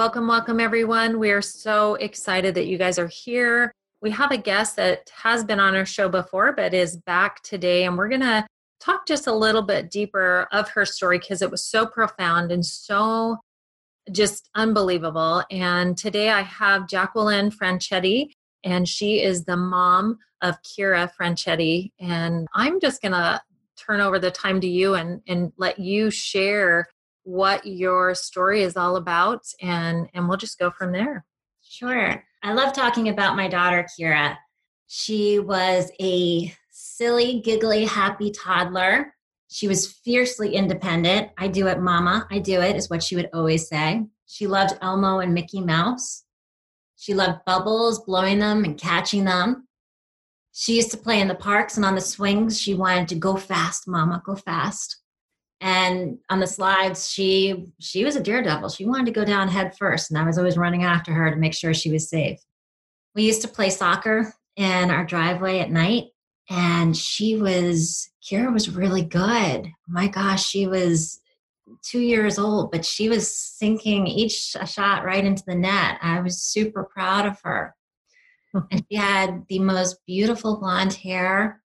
Welcome, welcome, everyone. We are so excited that you guys are here. We have a guest that has been on our show before, but is back today, and we're going to talk just a little bit deeper of her story because it was so profound and so just unbelievable. And today I have Jacqueline Franchetti, and she is the mom of Kyra Franchetti. And I'm just going to turn over the time to you and, and let you share what your story is all about and and we'll just go from there. Sure. I love talking about my daughter kyra. She was a silly giggly happy toddler. She was fiercely independent. I do it mama. I do it is what she would always say. She loved elmo and mickey mouse. She loved bubbles blowing them and catching them. She used to play in the parks and on the swings. She wanted to go fast mama go fast and on the slides she she was a daredevil. She wanted to go down head first and i was always running after her to make sure she was safe. We used to play soccer in our driveway at night and she was kyra was really good. My gosh she was two years old but she was sinking each shot right into the net. I was super proud of her. And she had the most beautiful blonde hair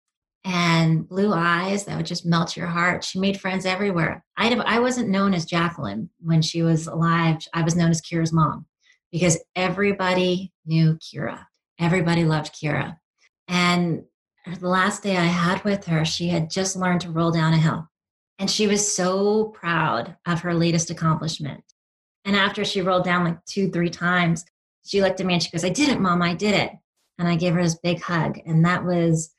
and blue eyes that would just melt your heart. She made friends everywhere. I, I wasn't known as Jacqueline when she was alive. I was known as Kyra's mom because everybody knew Kyra. Everybody loved Kyra. And the last day I had with her, she had just learned to roll down a hill. And she was so proud of her latest accomplishment. And after she rolled down like two, three times, she looked at me and she goes, I did it, mom, I did it. And I gave her this big hug. And that was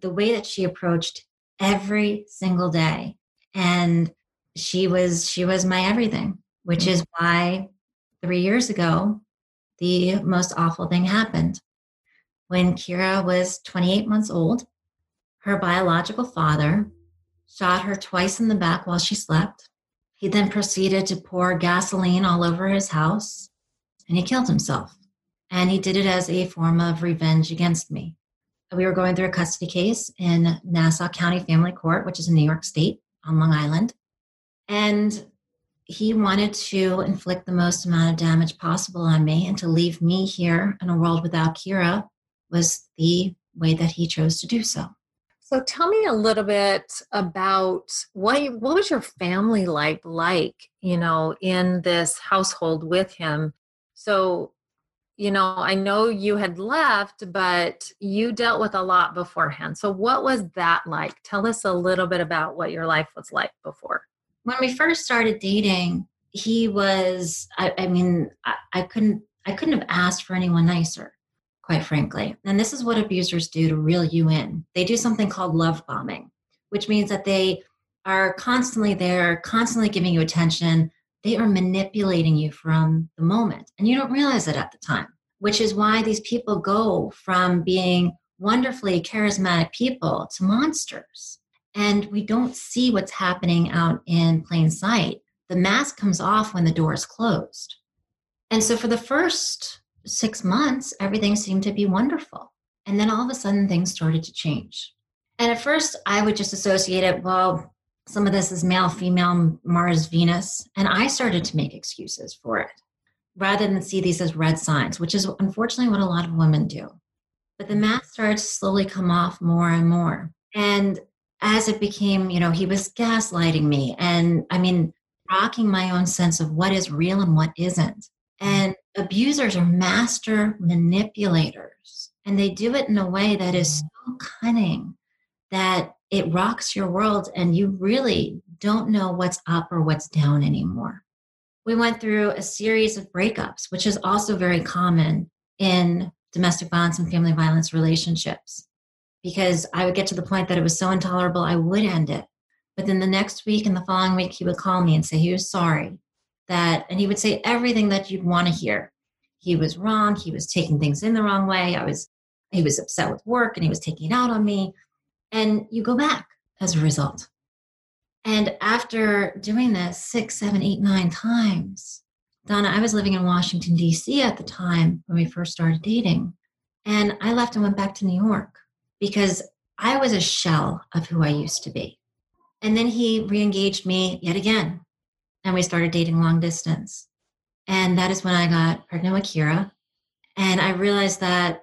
the way that she approached every single day. And she was she was my everything which mm-hmm. is why 3 years ago the most awful thing happened. When Kyra was 28 months old her biological father shot her twice in the back while she slept. He then proceeded to pour gasoline all over his house and he killed himself. And he did it as a form of revenge against me we were going through a custody case in Nassau County Family Court, which is in New York State on Long Island. And he wanted to inflict the most amount of damage possible on me and to leave me here in a world without Kyra was the way that he chose to do so. So tell me a little bit about what what was your family like like, you know, in this household with him. So you know, I know you had left, but you dealt with a lot beforehand. So, what was that like? Tell us a little bit about what your life was like before. When we first started dating, he was, I, I mean, I, I couldn't, I couldn't have asked for anyone nicer, quite frankly. And this is what abusers do to reel you in. They do something called love bombing, which means that they are constantly there, constantly giving you attention, they are manipulating you from the moment and you don't realize it at the time which is why these people go from being wonderfully charismatic people to monsters. And we don't see what's happening out in plain sight. The mask comes off when the door is closed. And so for the first six months everything seemed to be wonderful. And then all of a sudden things started to change. And at first i would just associate it well some of this is male, female, Mars, Venus. And I started to make excuses for it rather than see these as red signs, which is unfortunately what a lot of women do. But the mm. mask started to slowly come off more and more. And as it became, you know, he was gaslighting me and I mean, rocking my own sense of what is real and what isn't. Mm. And abusers are master manipulators and they do it in a way that is mm. so cunning that it rocks your world and you really don't know what's up or what's down anymore. We went through a series of breakups, which is also very common in domestic violence and family violence relationships because I would get to the point that it was so intolerable I would end it. But then the next week and the following week, he would call me and say he was sorry that, and he would say everything that you'd want to hear. He was wrong. He was taking things in the wrong way. I was, he was upset with work and he was taking it out on me. And you go back as a result. And after doing this six, seven, eight, nine times, Donna, I was living in Washington, D.C. at the time when we first started dating. And I left and went back to New York because I was a shell of who I used to be. And then he re engaged me yet again. And we started dating long distance. And that is when I got pregnant with Kyra. And I realized that,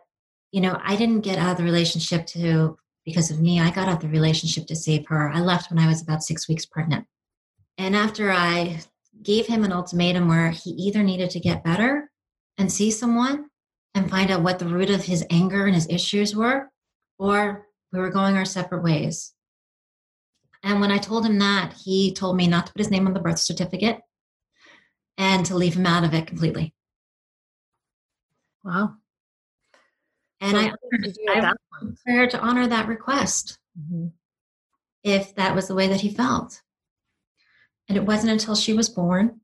you know, I didn't get out of the relationship to because of me. I got out the relationship to save her. I left when I was about six weeks pregnant. And after I gave him an ultimatum where he either needed to get better and see someone and find out what the root of his anger and his issues were, or we were going our separate ways. And when I told him that, he told me not to put his name on the birth certificate and to leave him out of it completely. Wow. And I, I prepared to honor that request mm-hmm. if that was the way that he felt. And it wasn't until she was born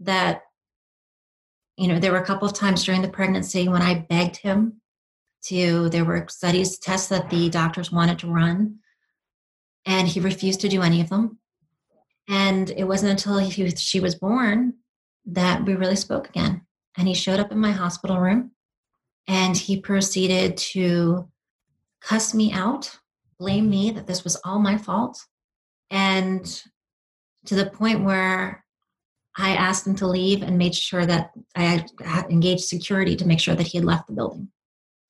that, you know, there were a couple of times during the pregnancy when I begged him to, there were studies, tests that the doctors wanted to run, and he refused to do any of them. And it wasn't until he, she was born that we really spoke again. And he showed up in my hospital room and he proceeded to cuss me out, blame me that this was all my fault. And to the point where I asked him to leave and made sure that I had engaged security to make sure that he had left the building.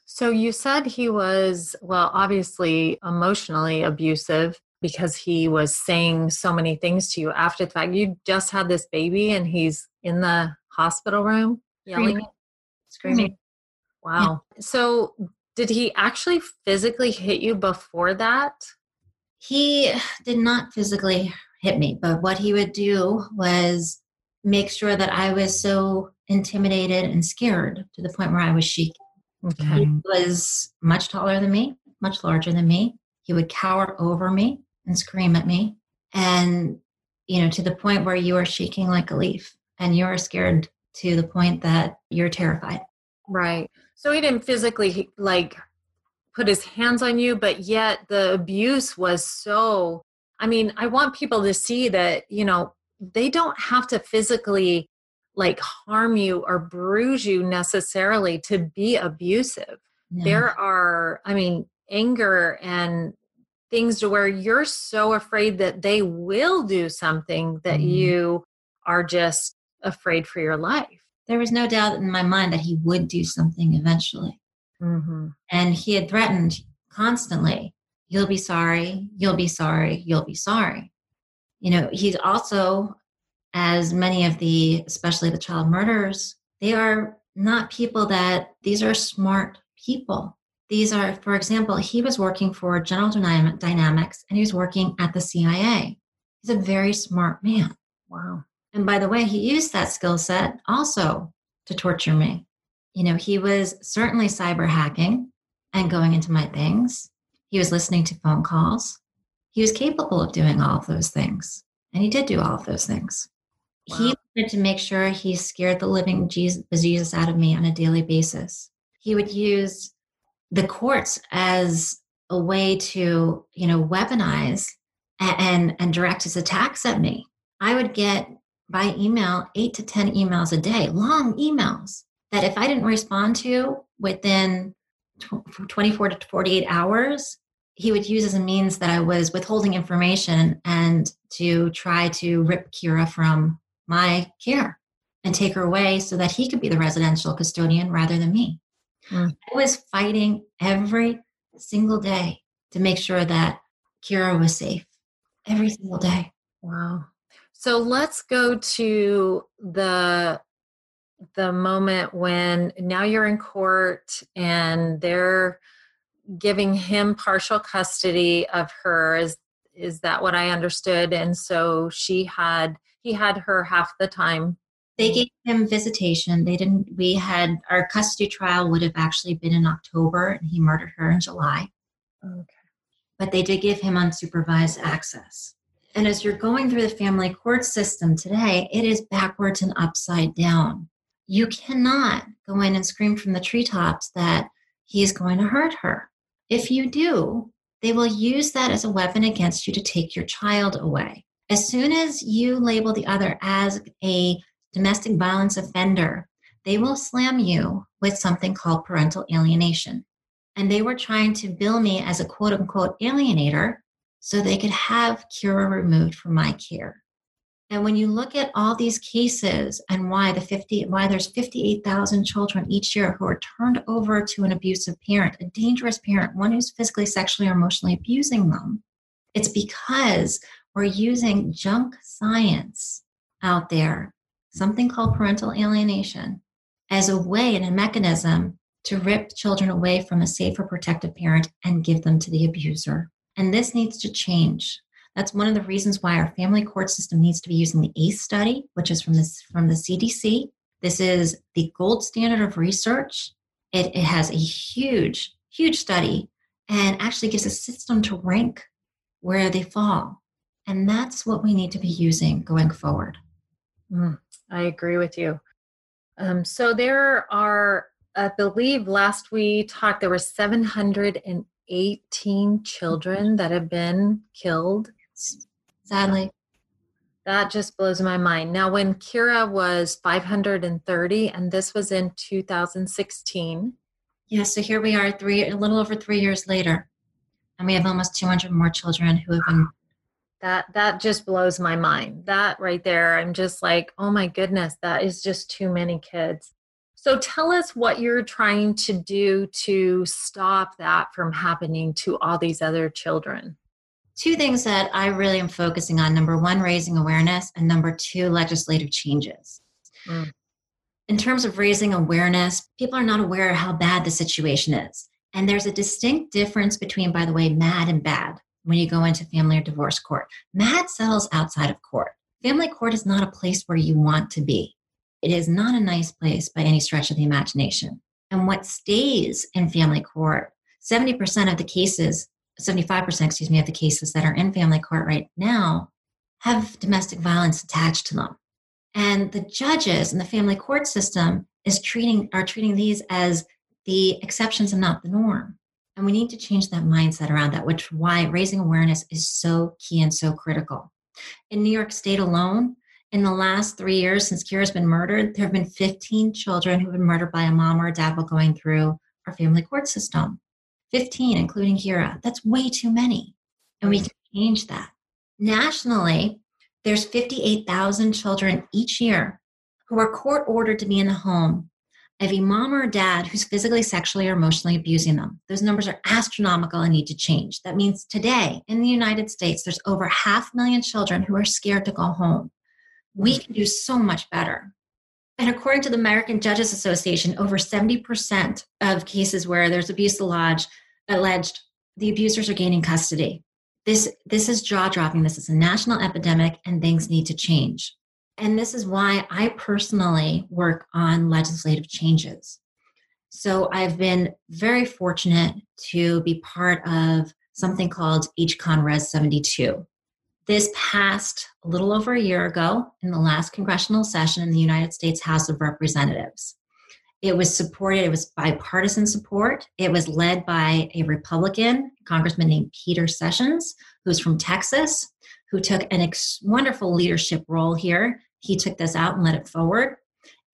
So you said he was, well, obviously emotionally abusive because he was saying so many things to you after the fact. You just had this baby and he's in the hospital room yelling, screaming. screaming. Wow. Yeah. So did he actually physically hit you before that? He did not physically hit me. But what he would do was make sure that I was so intimidated and scared to the point where I was shaking. Okay. He was much taller than me, much larger than me. He would cower over me and scream at me. And, you know, to the point where you are shaking like a leaf and you are scared to the point that you're terrified. Right. So he didn't physically like put his hands on you, but yet the abuse was so I mean, I want people to see that, you know, they don't have to physically like harm you or bruise you necessarily to be abusive. There are, I mean, anger and things to where you're so afraid that they will do something that mm-hmm. you are just afraid for your life. There was no doubt in my mind that he would do something eventually. Mm-hmm. And he had threatened constantly You'll be sorry. You'll be sorry. You'll be sorry. You know, he's also, as many of the, especially the child murderers, they are not people that, these are smart people. These are, for example, he was working for General Dynamics and he was working at the CIA. He's a very smart man. Wow. And by the way, he used that skill set also to torture me. You know, he was certainly cyber hacking and going into my things. He was listening to phone calls. He was capable of doing all of those things. And he did do all of those things. Wow. He wanted to make sure he scared the living Jesus, Jesus out of me on a daily basis. He would use the courts as a way to, you know, weaponize and, and, and direct his attacks at me. I would get by email eight to 10 emails a day, long emails that if I didn't respond to within 24 to 48 hours, he would use as a means that I was withholding information and to try to rip Kyra from my care and take her away so that he could be the residential custodian rather than me. Mm. I was fighting every single day to make sure that Kyra was safe every single day. Wow. So let's go to the the moment when now you're in court and they're giving him partial custody of her is is that what i understood? And so she had he had her half the time. They gave him visitation. They didn't we had our custody trial would have actually been in october and he murdered her in july. Okay. But they did give him unsupervised access and as you're going through the family court system today it is backwards and upside down you cannot go in and scream from the treetops that he is going to hurt her if you do, they will use that as a weapon against you to take your child away. As soon as you label the other as a domestic violence offender, they will slam you with something called parental alienation. And they were trying to bill me as a quote unquote alienator so they could have Kyra removed from my care. And when you look at all these cases and why the 50 why there's 58,000 children each year who are turned over to an abusive parent, a dangerous parent, one who's physically, sexually, or emotionally abusing them, it's because we're using junk science out there, something called parental alienation, as a way and a mechanism to rip children away from a safer protective parent and give them to the abuser. And this needs to change. That's one of the reasons why our family court system needs to be using the ACE study, which is from this from the CDC. This is the gold standard of research. It, it has a huge, huge study and actually gives a system to rank where they fall. And that's what we need to be using going forward. Mm, I agree with you. Um, so there are, I believe last we talked, there were 718 children that have been killed sadly. That just blows my mind. Now, when Kyra was 530, and this was in 2016. Yeah, so here we are, three a little over three years later, and we have almost 200 more children who have been. That that just blows my mind. That right there, I'm just like, oh my goodness, that is just too many kids. So tell us what you're trying to do to stop that from happening to all these other children two things that I really am focusing on number one, raising awareness, and number two, legislative changes. Mm. In terms of raising awareness, people are not aware of how bad the situation is. And there's a distinct difference between, by the way, mad and bad when you go into family or divorce court. Mad settles outside of court. Family court is not a place where you want to be. It is not a nice place by any stretch of the imagination. And what stays in family court, 70% of the cases 75%, excuse me, of the cases that are in family court right now have domestic violence attached to them. And the judges in the family court system is treating are treating these as the exceptions and not the norm. And we need to change that mindset around that, which why raising awareness is so key and so critical. In New York State alone, in the last three years since Kyra's been murdered, there have been 15 children who've been murdered by a mom or a dad while going through our family court system. 15, including Kyra. That's way too many. And we can change that. Nationally, there's 58,000 children each year who are court ordered to be in the home of a mom or a dad who's physically, sexually, or emotionally abusing them. Those numbers are astronomical and need to change. That means today in the United States, there's over half a million children who are scared to go home. We can do so much better. And according to the American Judges Association, over 70% of cases where there's abuse lodged alleged the abusers are gaining custody. This, this is jaw dropping. This is a national epidemic, and things need to change. And this is why I personally work on legislative changes. So I've been very fortunate to be part of something called HCON Res 72. This passed a little over a year ago in the last congressional session in the United States House of Representatives. It was supported, it was bipartisan support. It was led by a Republican congressman named Peter Sessions, who's from Texas, who took an ex- wonderful leadership role here. He took this out and led it forward.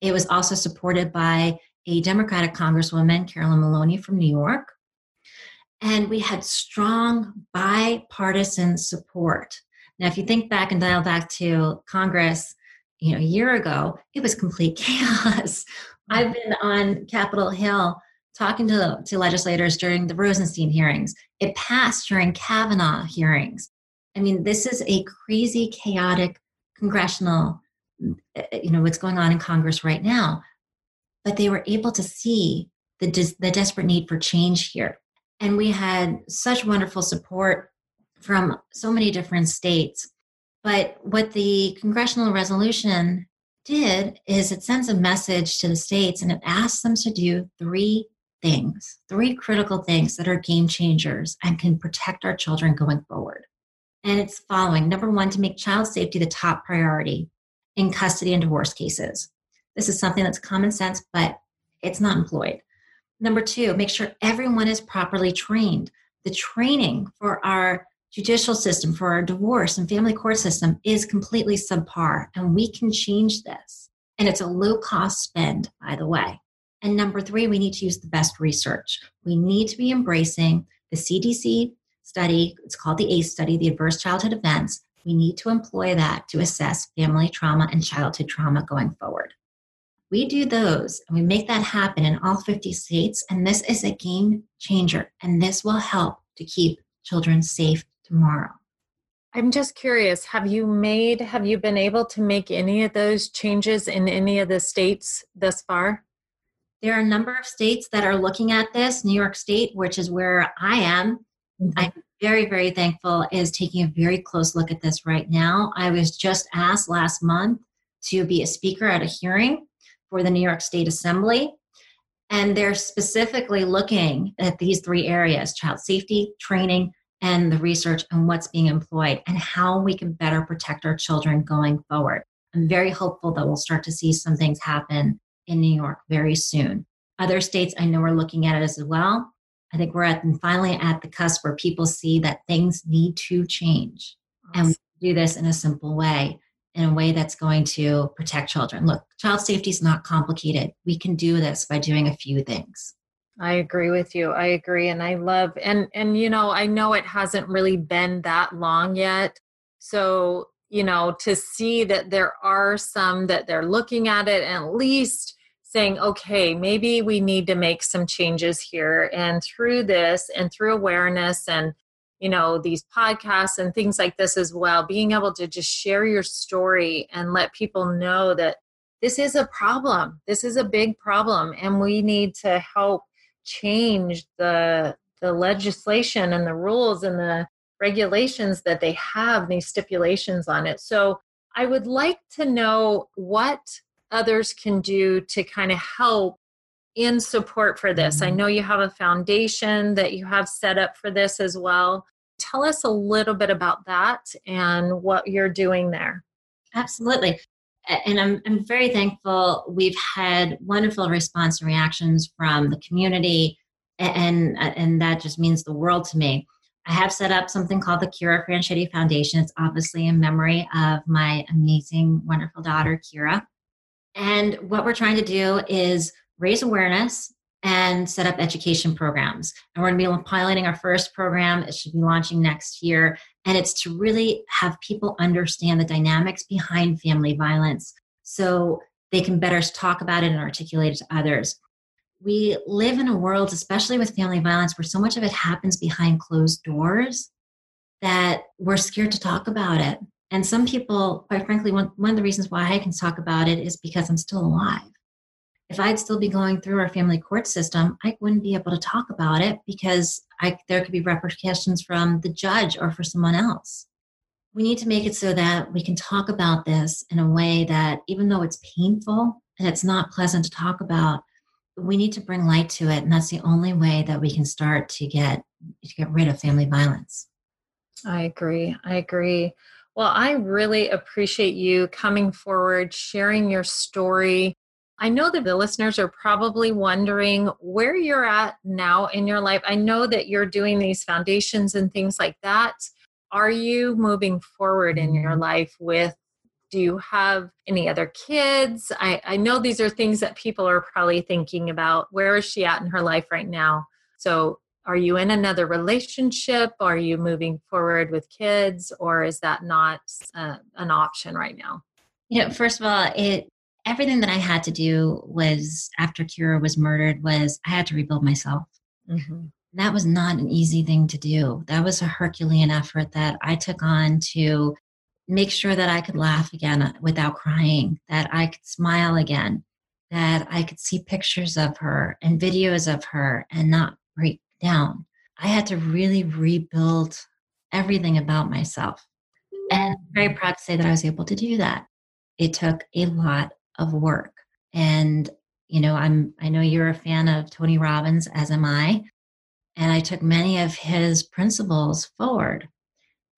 It was also supported by a Democratic Congresswoman, Carolyn Maloney from New York. And we had strong bipartisan support. Now, if you think back and dial back to Congress, you know, a year ago, it was complete chaos. I've been on Capitol Hill talking to, to legislators during the Rosenstein hearings. It passed during Kavanaugh hearings. I mean, this is a crazy, chaotic congressional, eh, you know, what's going on in Congress right now. but they were able to see the, des- the desperate need for change here. And we had such wonderful support from so many different states. But what the congressional resolution did is it sends a message to the states and it asks them to do three things, three critical things that are game changers and can protect our children going forward. And it's following number one, to make child safety the top priority in custody and divorce cases. This is something that's common sense, but it's not employed. Number two, make sure everyone is properly trained. The training for our judicial system, for our divorce and family court system is completely subpar, and we can change this. And it's a low cost spend, by the way. And number three, we need to use the best research. We need to be embracing the CDC study. It's called the ACE study, the Adverse Childhood Events. We need to employ that to assess family trauma and childhood trauma going forward. We do those and we make that happen in all 50 states. And this is a game changer. And this will help to keep children safe tomorrow. I'm just curious have you made, have you been able to make any of those changes in any of the states thus far? There are a number of states that are looking at this. New York State, which is where I am, mm-hmm. I'm very, very thankful, is taking a very close look at this right now. I was just asked last month to be a speaker at a hearing for the New York State Assembly. And they're specifically looking at these three areas child safety, training, and the research and what's being employed and how we can better protect our children going forward. I'm very hopeful that we'll start to see some things happen in New York very soon. Other states I know are looking at it as well. I think we're at and finally at the cusp where people see that things need to change. Awesome. And we do this in a simple way, in a way that's going to protect children. Look, child safety is not complicated. We can do this by doing a few things. I agree with you. I agree and I love and and you know, I know it hasn't really been that long yet. So, you know, to see that there are some that they're looking at it and at least saying, okay, maybe we need to make some changes here. And through this and through awareness and, you know, these podcasts and things like this as well, being able to just share your story and let people know that this is a problem. This is a big problem. And we need to help change the the legislation and the rules and the regulations that they have these stipulations on it so i would like to know what others can do to kind of help in support for this? I mm-hmm. know you have a foundation that you have set up for this as well. Tell us a little bit about that and what you're doing there. Absolutely. And I'm, I'm very thankful. We've had wonderful response and reactions from the community, and, uh, and that just means the world to me. I have set up something called the Kyra Franchetti Foundation. It's obviously in memory of my amazing, wonderful daughter, Kyra. And what we're trying to do is raise awareness and set up education programs. And we're going to be piloting our first program. It should be launching next year. And it's to really have people understand the dynamics behind family violence so they can better talk about it and articulate it to others. We live in a world, especially with family violence, where so much of it happens behind closed doors that we're scared to talk about it. And some people, quite frankly, one, one of the reasons why I can talk about it is because I'm still alive. If I'd still be going through our family court system, I wouldn't be able to talk about it because I, there could be repercussions from the judge or for someone else. We need to make it so that we can talk about this in a way that, even though it's painful and it's not pleasant to talk about, we need to bring light to it. And that's the only way that we can start to get, to get rid of family violence. I agree. I agree. Well, I really appreciate you coming forward, sharing your story. I know that the listeners are probably wondering where you're at now in your life. I know that you're doing these foundations and things like that. Are you moving forward in your life with? Do you have any other kids? I, I know these are things that people are probably thinking about. Where is she at in her life right now? So, are you in another relationship are you moving forward with kids or is that not uh, an option right now you know first of all it everything that i had to do was after kyra was murdered was i had to rebuild myself mm-hmm. that was not an easy thing to do that was a herculean effort that i took on to make sure that i could laugh again without crying that i could smile again that I could see pictures of her and videos of her and not break down. I had to really rebuild everything about myself. And I'm very proud to say that I was able to do that. It took a lot of work. And, you know, I'm I know you're a fan of Tony Robbins, as am I. And I took many of his principles forward.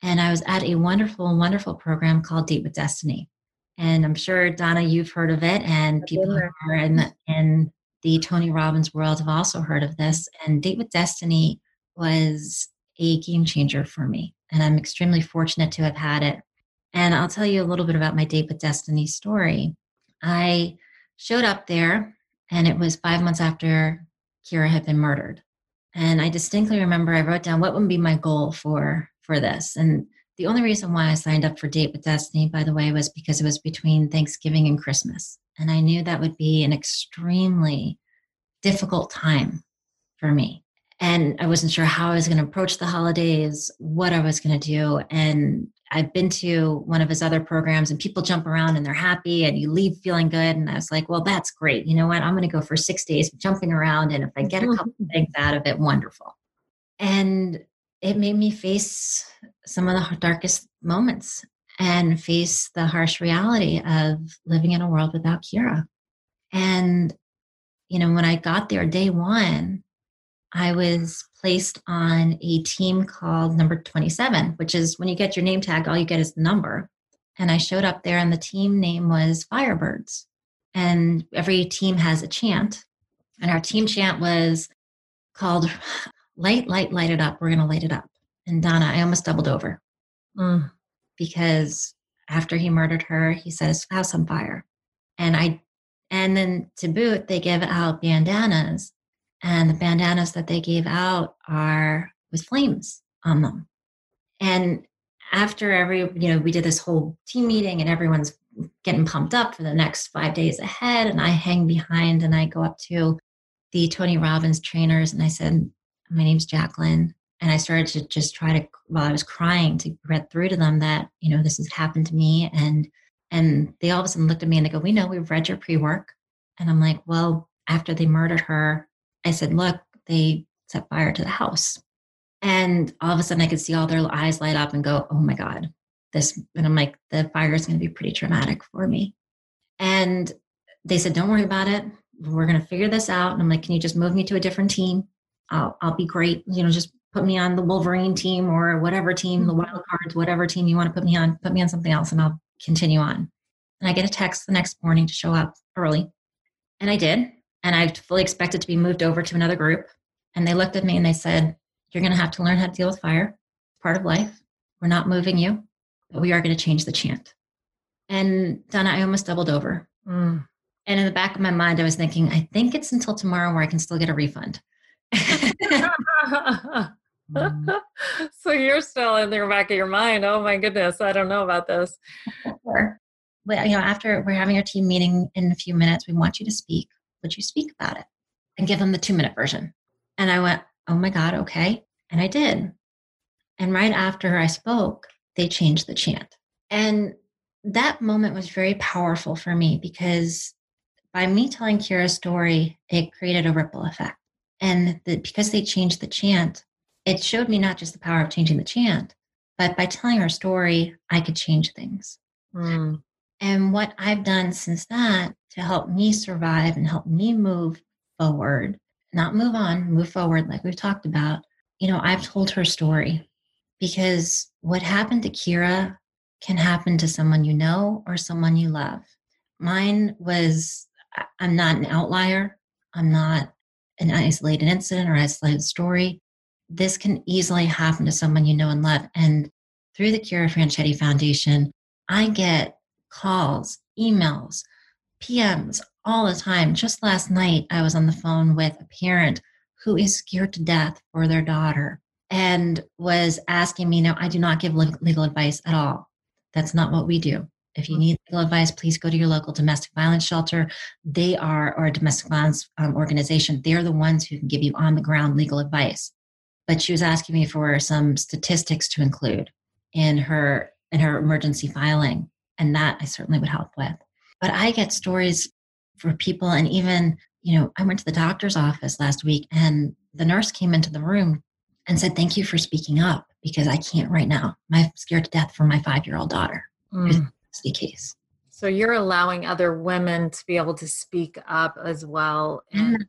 And I was at a wonderful, wonderful program called Date with Destiny. And I'm sure, Donna, you've heard of it, and people who are in, in the Tony Robbins world have also heard of this. And Date with Destiny was a game changer for me. And I'm extremely fortunate to have had it. And I'll tell you a little bit about my Date with Destiny story. I showed up there, and it was five months after Kyra had been murdered. And I distinctly remember I wrote down what would be my goal for for this. And the only reason why I signed up for Date with Destiny, by the way, was because it was between Thanksgiving and Christmas. And I knew that would be an extremely difficult time for me. And I wasn't sure how I was going to approach the holidays, what I was going to do. And I've been to one of his other programs and people jump around and they're happy and you leave feeling good. And I was like, well, that's great. You know what? I'm going to go for six days jumping around. And if I get a mm-hmm. couple things out of it, wonderful. And it made me face some of the darkest moments and face the harsh reality of living in a world without Kyra. And, you know, when I got there day one, I was placed on a team called number 27, which is when you get your name tag, all you get is the number. And I showed up there, and the team name was Firebirds. And every team has a chant. And our team chant was called Light, Light, Light It Up. We're going to light it up. And Donna, I almost doubled over mm. because after he murdered her, he set his house on fire. And I, and then to boot, they give out bandanas and the bandanas that they gave out are with flames on them. And after every, you know, we did this whole team meeting and everyone's getting pumped up for the next five days ahead. And I hang behind and I go up to the Tony Robbins trainers and I said, My name's Jacqueline. And I started to just try to, while I was crying, to read through to them that, you know, this has happened to me. And and they all of a sudden looked at me and they go, We know we've read your pre work. And I'm like, Well, after they murdered her, I said, Look, they set fire to the house. And all of a sudden, I could see all their eyes light up and go, Oh my God, this. And I'm like, The fire is going to be pretty traumatic for me. And they said, Don't worry about it. We're going to figure this out. And I'm like, Can you just move me to a different team? I'll, I'll be great. You know, just put me on the Wolverine team or whatever team, the mm-hmm. wild cards, whatever team you want to put me on, put me on something else and I'll continue on. And I get a text the next morning to show up early. And I did and I fully expected to be moved over to another group. And they looked at me and they said, You're going to have to learn how to deal with fire. It's Part of life. We're not moving you, but we are going to change the chant. And Donna, I almost doubled over. Mm. And in the back of my mind, I was thinking, I think it's until tomorrow where I can still get a refund. so you're still in the back of your mind. Oh my goodness, I don't know about this. well, you know, after we're having our team meeting in a few minutes, we want you to speak would you speak about it? And give them the two minute version. And I went, oh my God, okay. And I did. And right after I spoke, they changed the chant. And that moment was very powerful for me because by me telling Kyra's story, it created a ripple effect. And the, because they changed the chant, it showed me not just the power of changing the chant, but by telling her story, I could change things. Mm. And what I've done since that to help me survive and help me move forward, not move on, move forward, like we've talked about, you know, I've told her story because what happened to Kyra can happen to someone you know or someone you love. Mine was, I'm not an outlier. I'm not an isolated incident or isolated story. This can easily happen to someone you know and love. And through the Kyra Franchetti Foundation, I get calls, emails, PMs all the time. Just last night, I was on the phone with a parent who is scared to death for their daughter and was asking me, no, I do not give legal advice at all. That's not what we do. If you need legal advice, please go to your local domestic violence shelter. They are, or a domestic violence um, organization, they're the ones who can give you on the ground legal advice. But she was asking me for some statistics to include in her in her emergency filing and that I certainly would help with. But I get stories for people. And even, you know, I went to the doctor's office last week and the nurse came into the room and said, Thank you for speaking up because I can't right now. I'm scared to death for my five year old daughter. Mm. It's the case. So you're allowing other women to be able to speak up as well. And,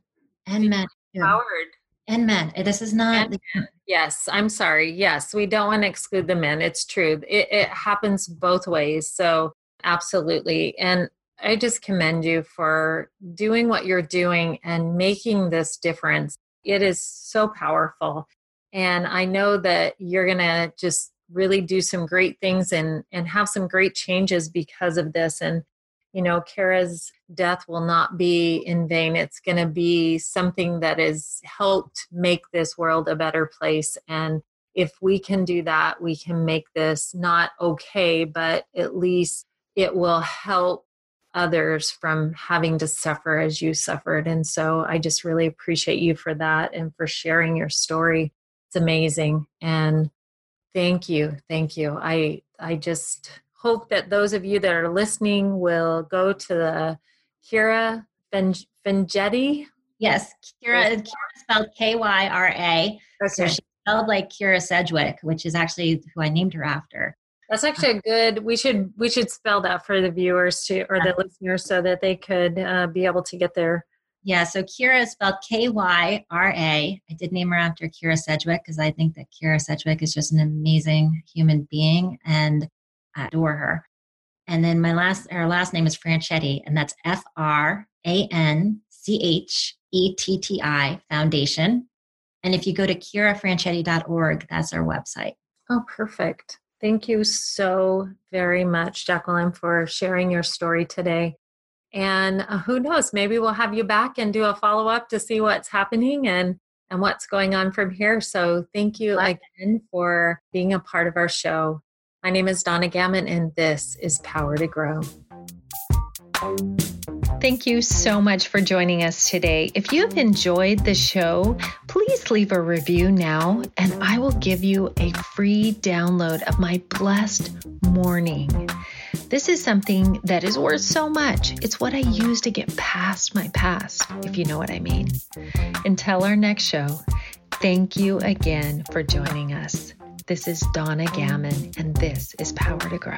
and men. Empowered. And men. Eh, this is not. yes, I'm sorry. Yes, we don't want to exclude the men. It's true. It, it happens both ways. So absolutely. And I just commend you for doing what you're doing and making this difference. It is so powerful. And I know that you're going to just really do some great things and, and have some great changes because of this. And, you know, Kara's death will not be in vain. It's going to be something that has helped make this world a better place. And if we can do that, we can make this not okay, but at least it will help others from having to suffer as you suffered. And so I just really appreciate you for that and for sharing your story. It's amazing. And thank you. Thank you. I I just hope that those of you that are listening will go to the Kyra Franchetti. Yes, Kyra, Kyra spelled K Y R A. Okay. So she spelled like Kyra Sedgwick, which is actually who I named her after. That's actually a good. We should we should spell that for the viewers to or the listeners so that they could uh, be able to get there. Yeah, so Kyra is spelled K Y R A. I did name her after Kyra Sedgwick because I think that Kyra Sedgwick is just an amazing human being and I adore her. And then my last her last name is Franchetti, and that's F R A N C H E T T I Foundation. And if you go to kyrafranchetti.org, that's our website. Oh, perfect. Thank you so very much, Jacqueline, for sharing your story today. And uh, who knows, maybe we'll have you back and do a follow up to see what's happening and, and what's going on from here. So thank you again for being a part of our show. My name is Donna Gammon, and this is Power to Grow. Thank you so much for joining us today. If you have enjoyed the show, please leave a review now, and I will give you a free download of my blessed morning. This is something that is worth so much. It's what I use to get past my past, if you know what I mean. Until our next show, thank you again for joining us. This is Donna Gammon, and this is Power to Grow.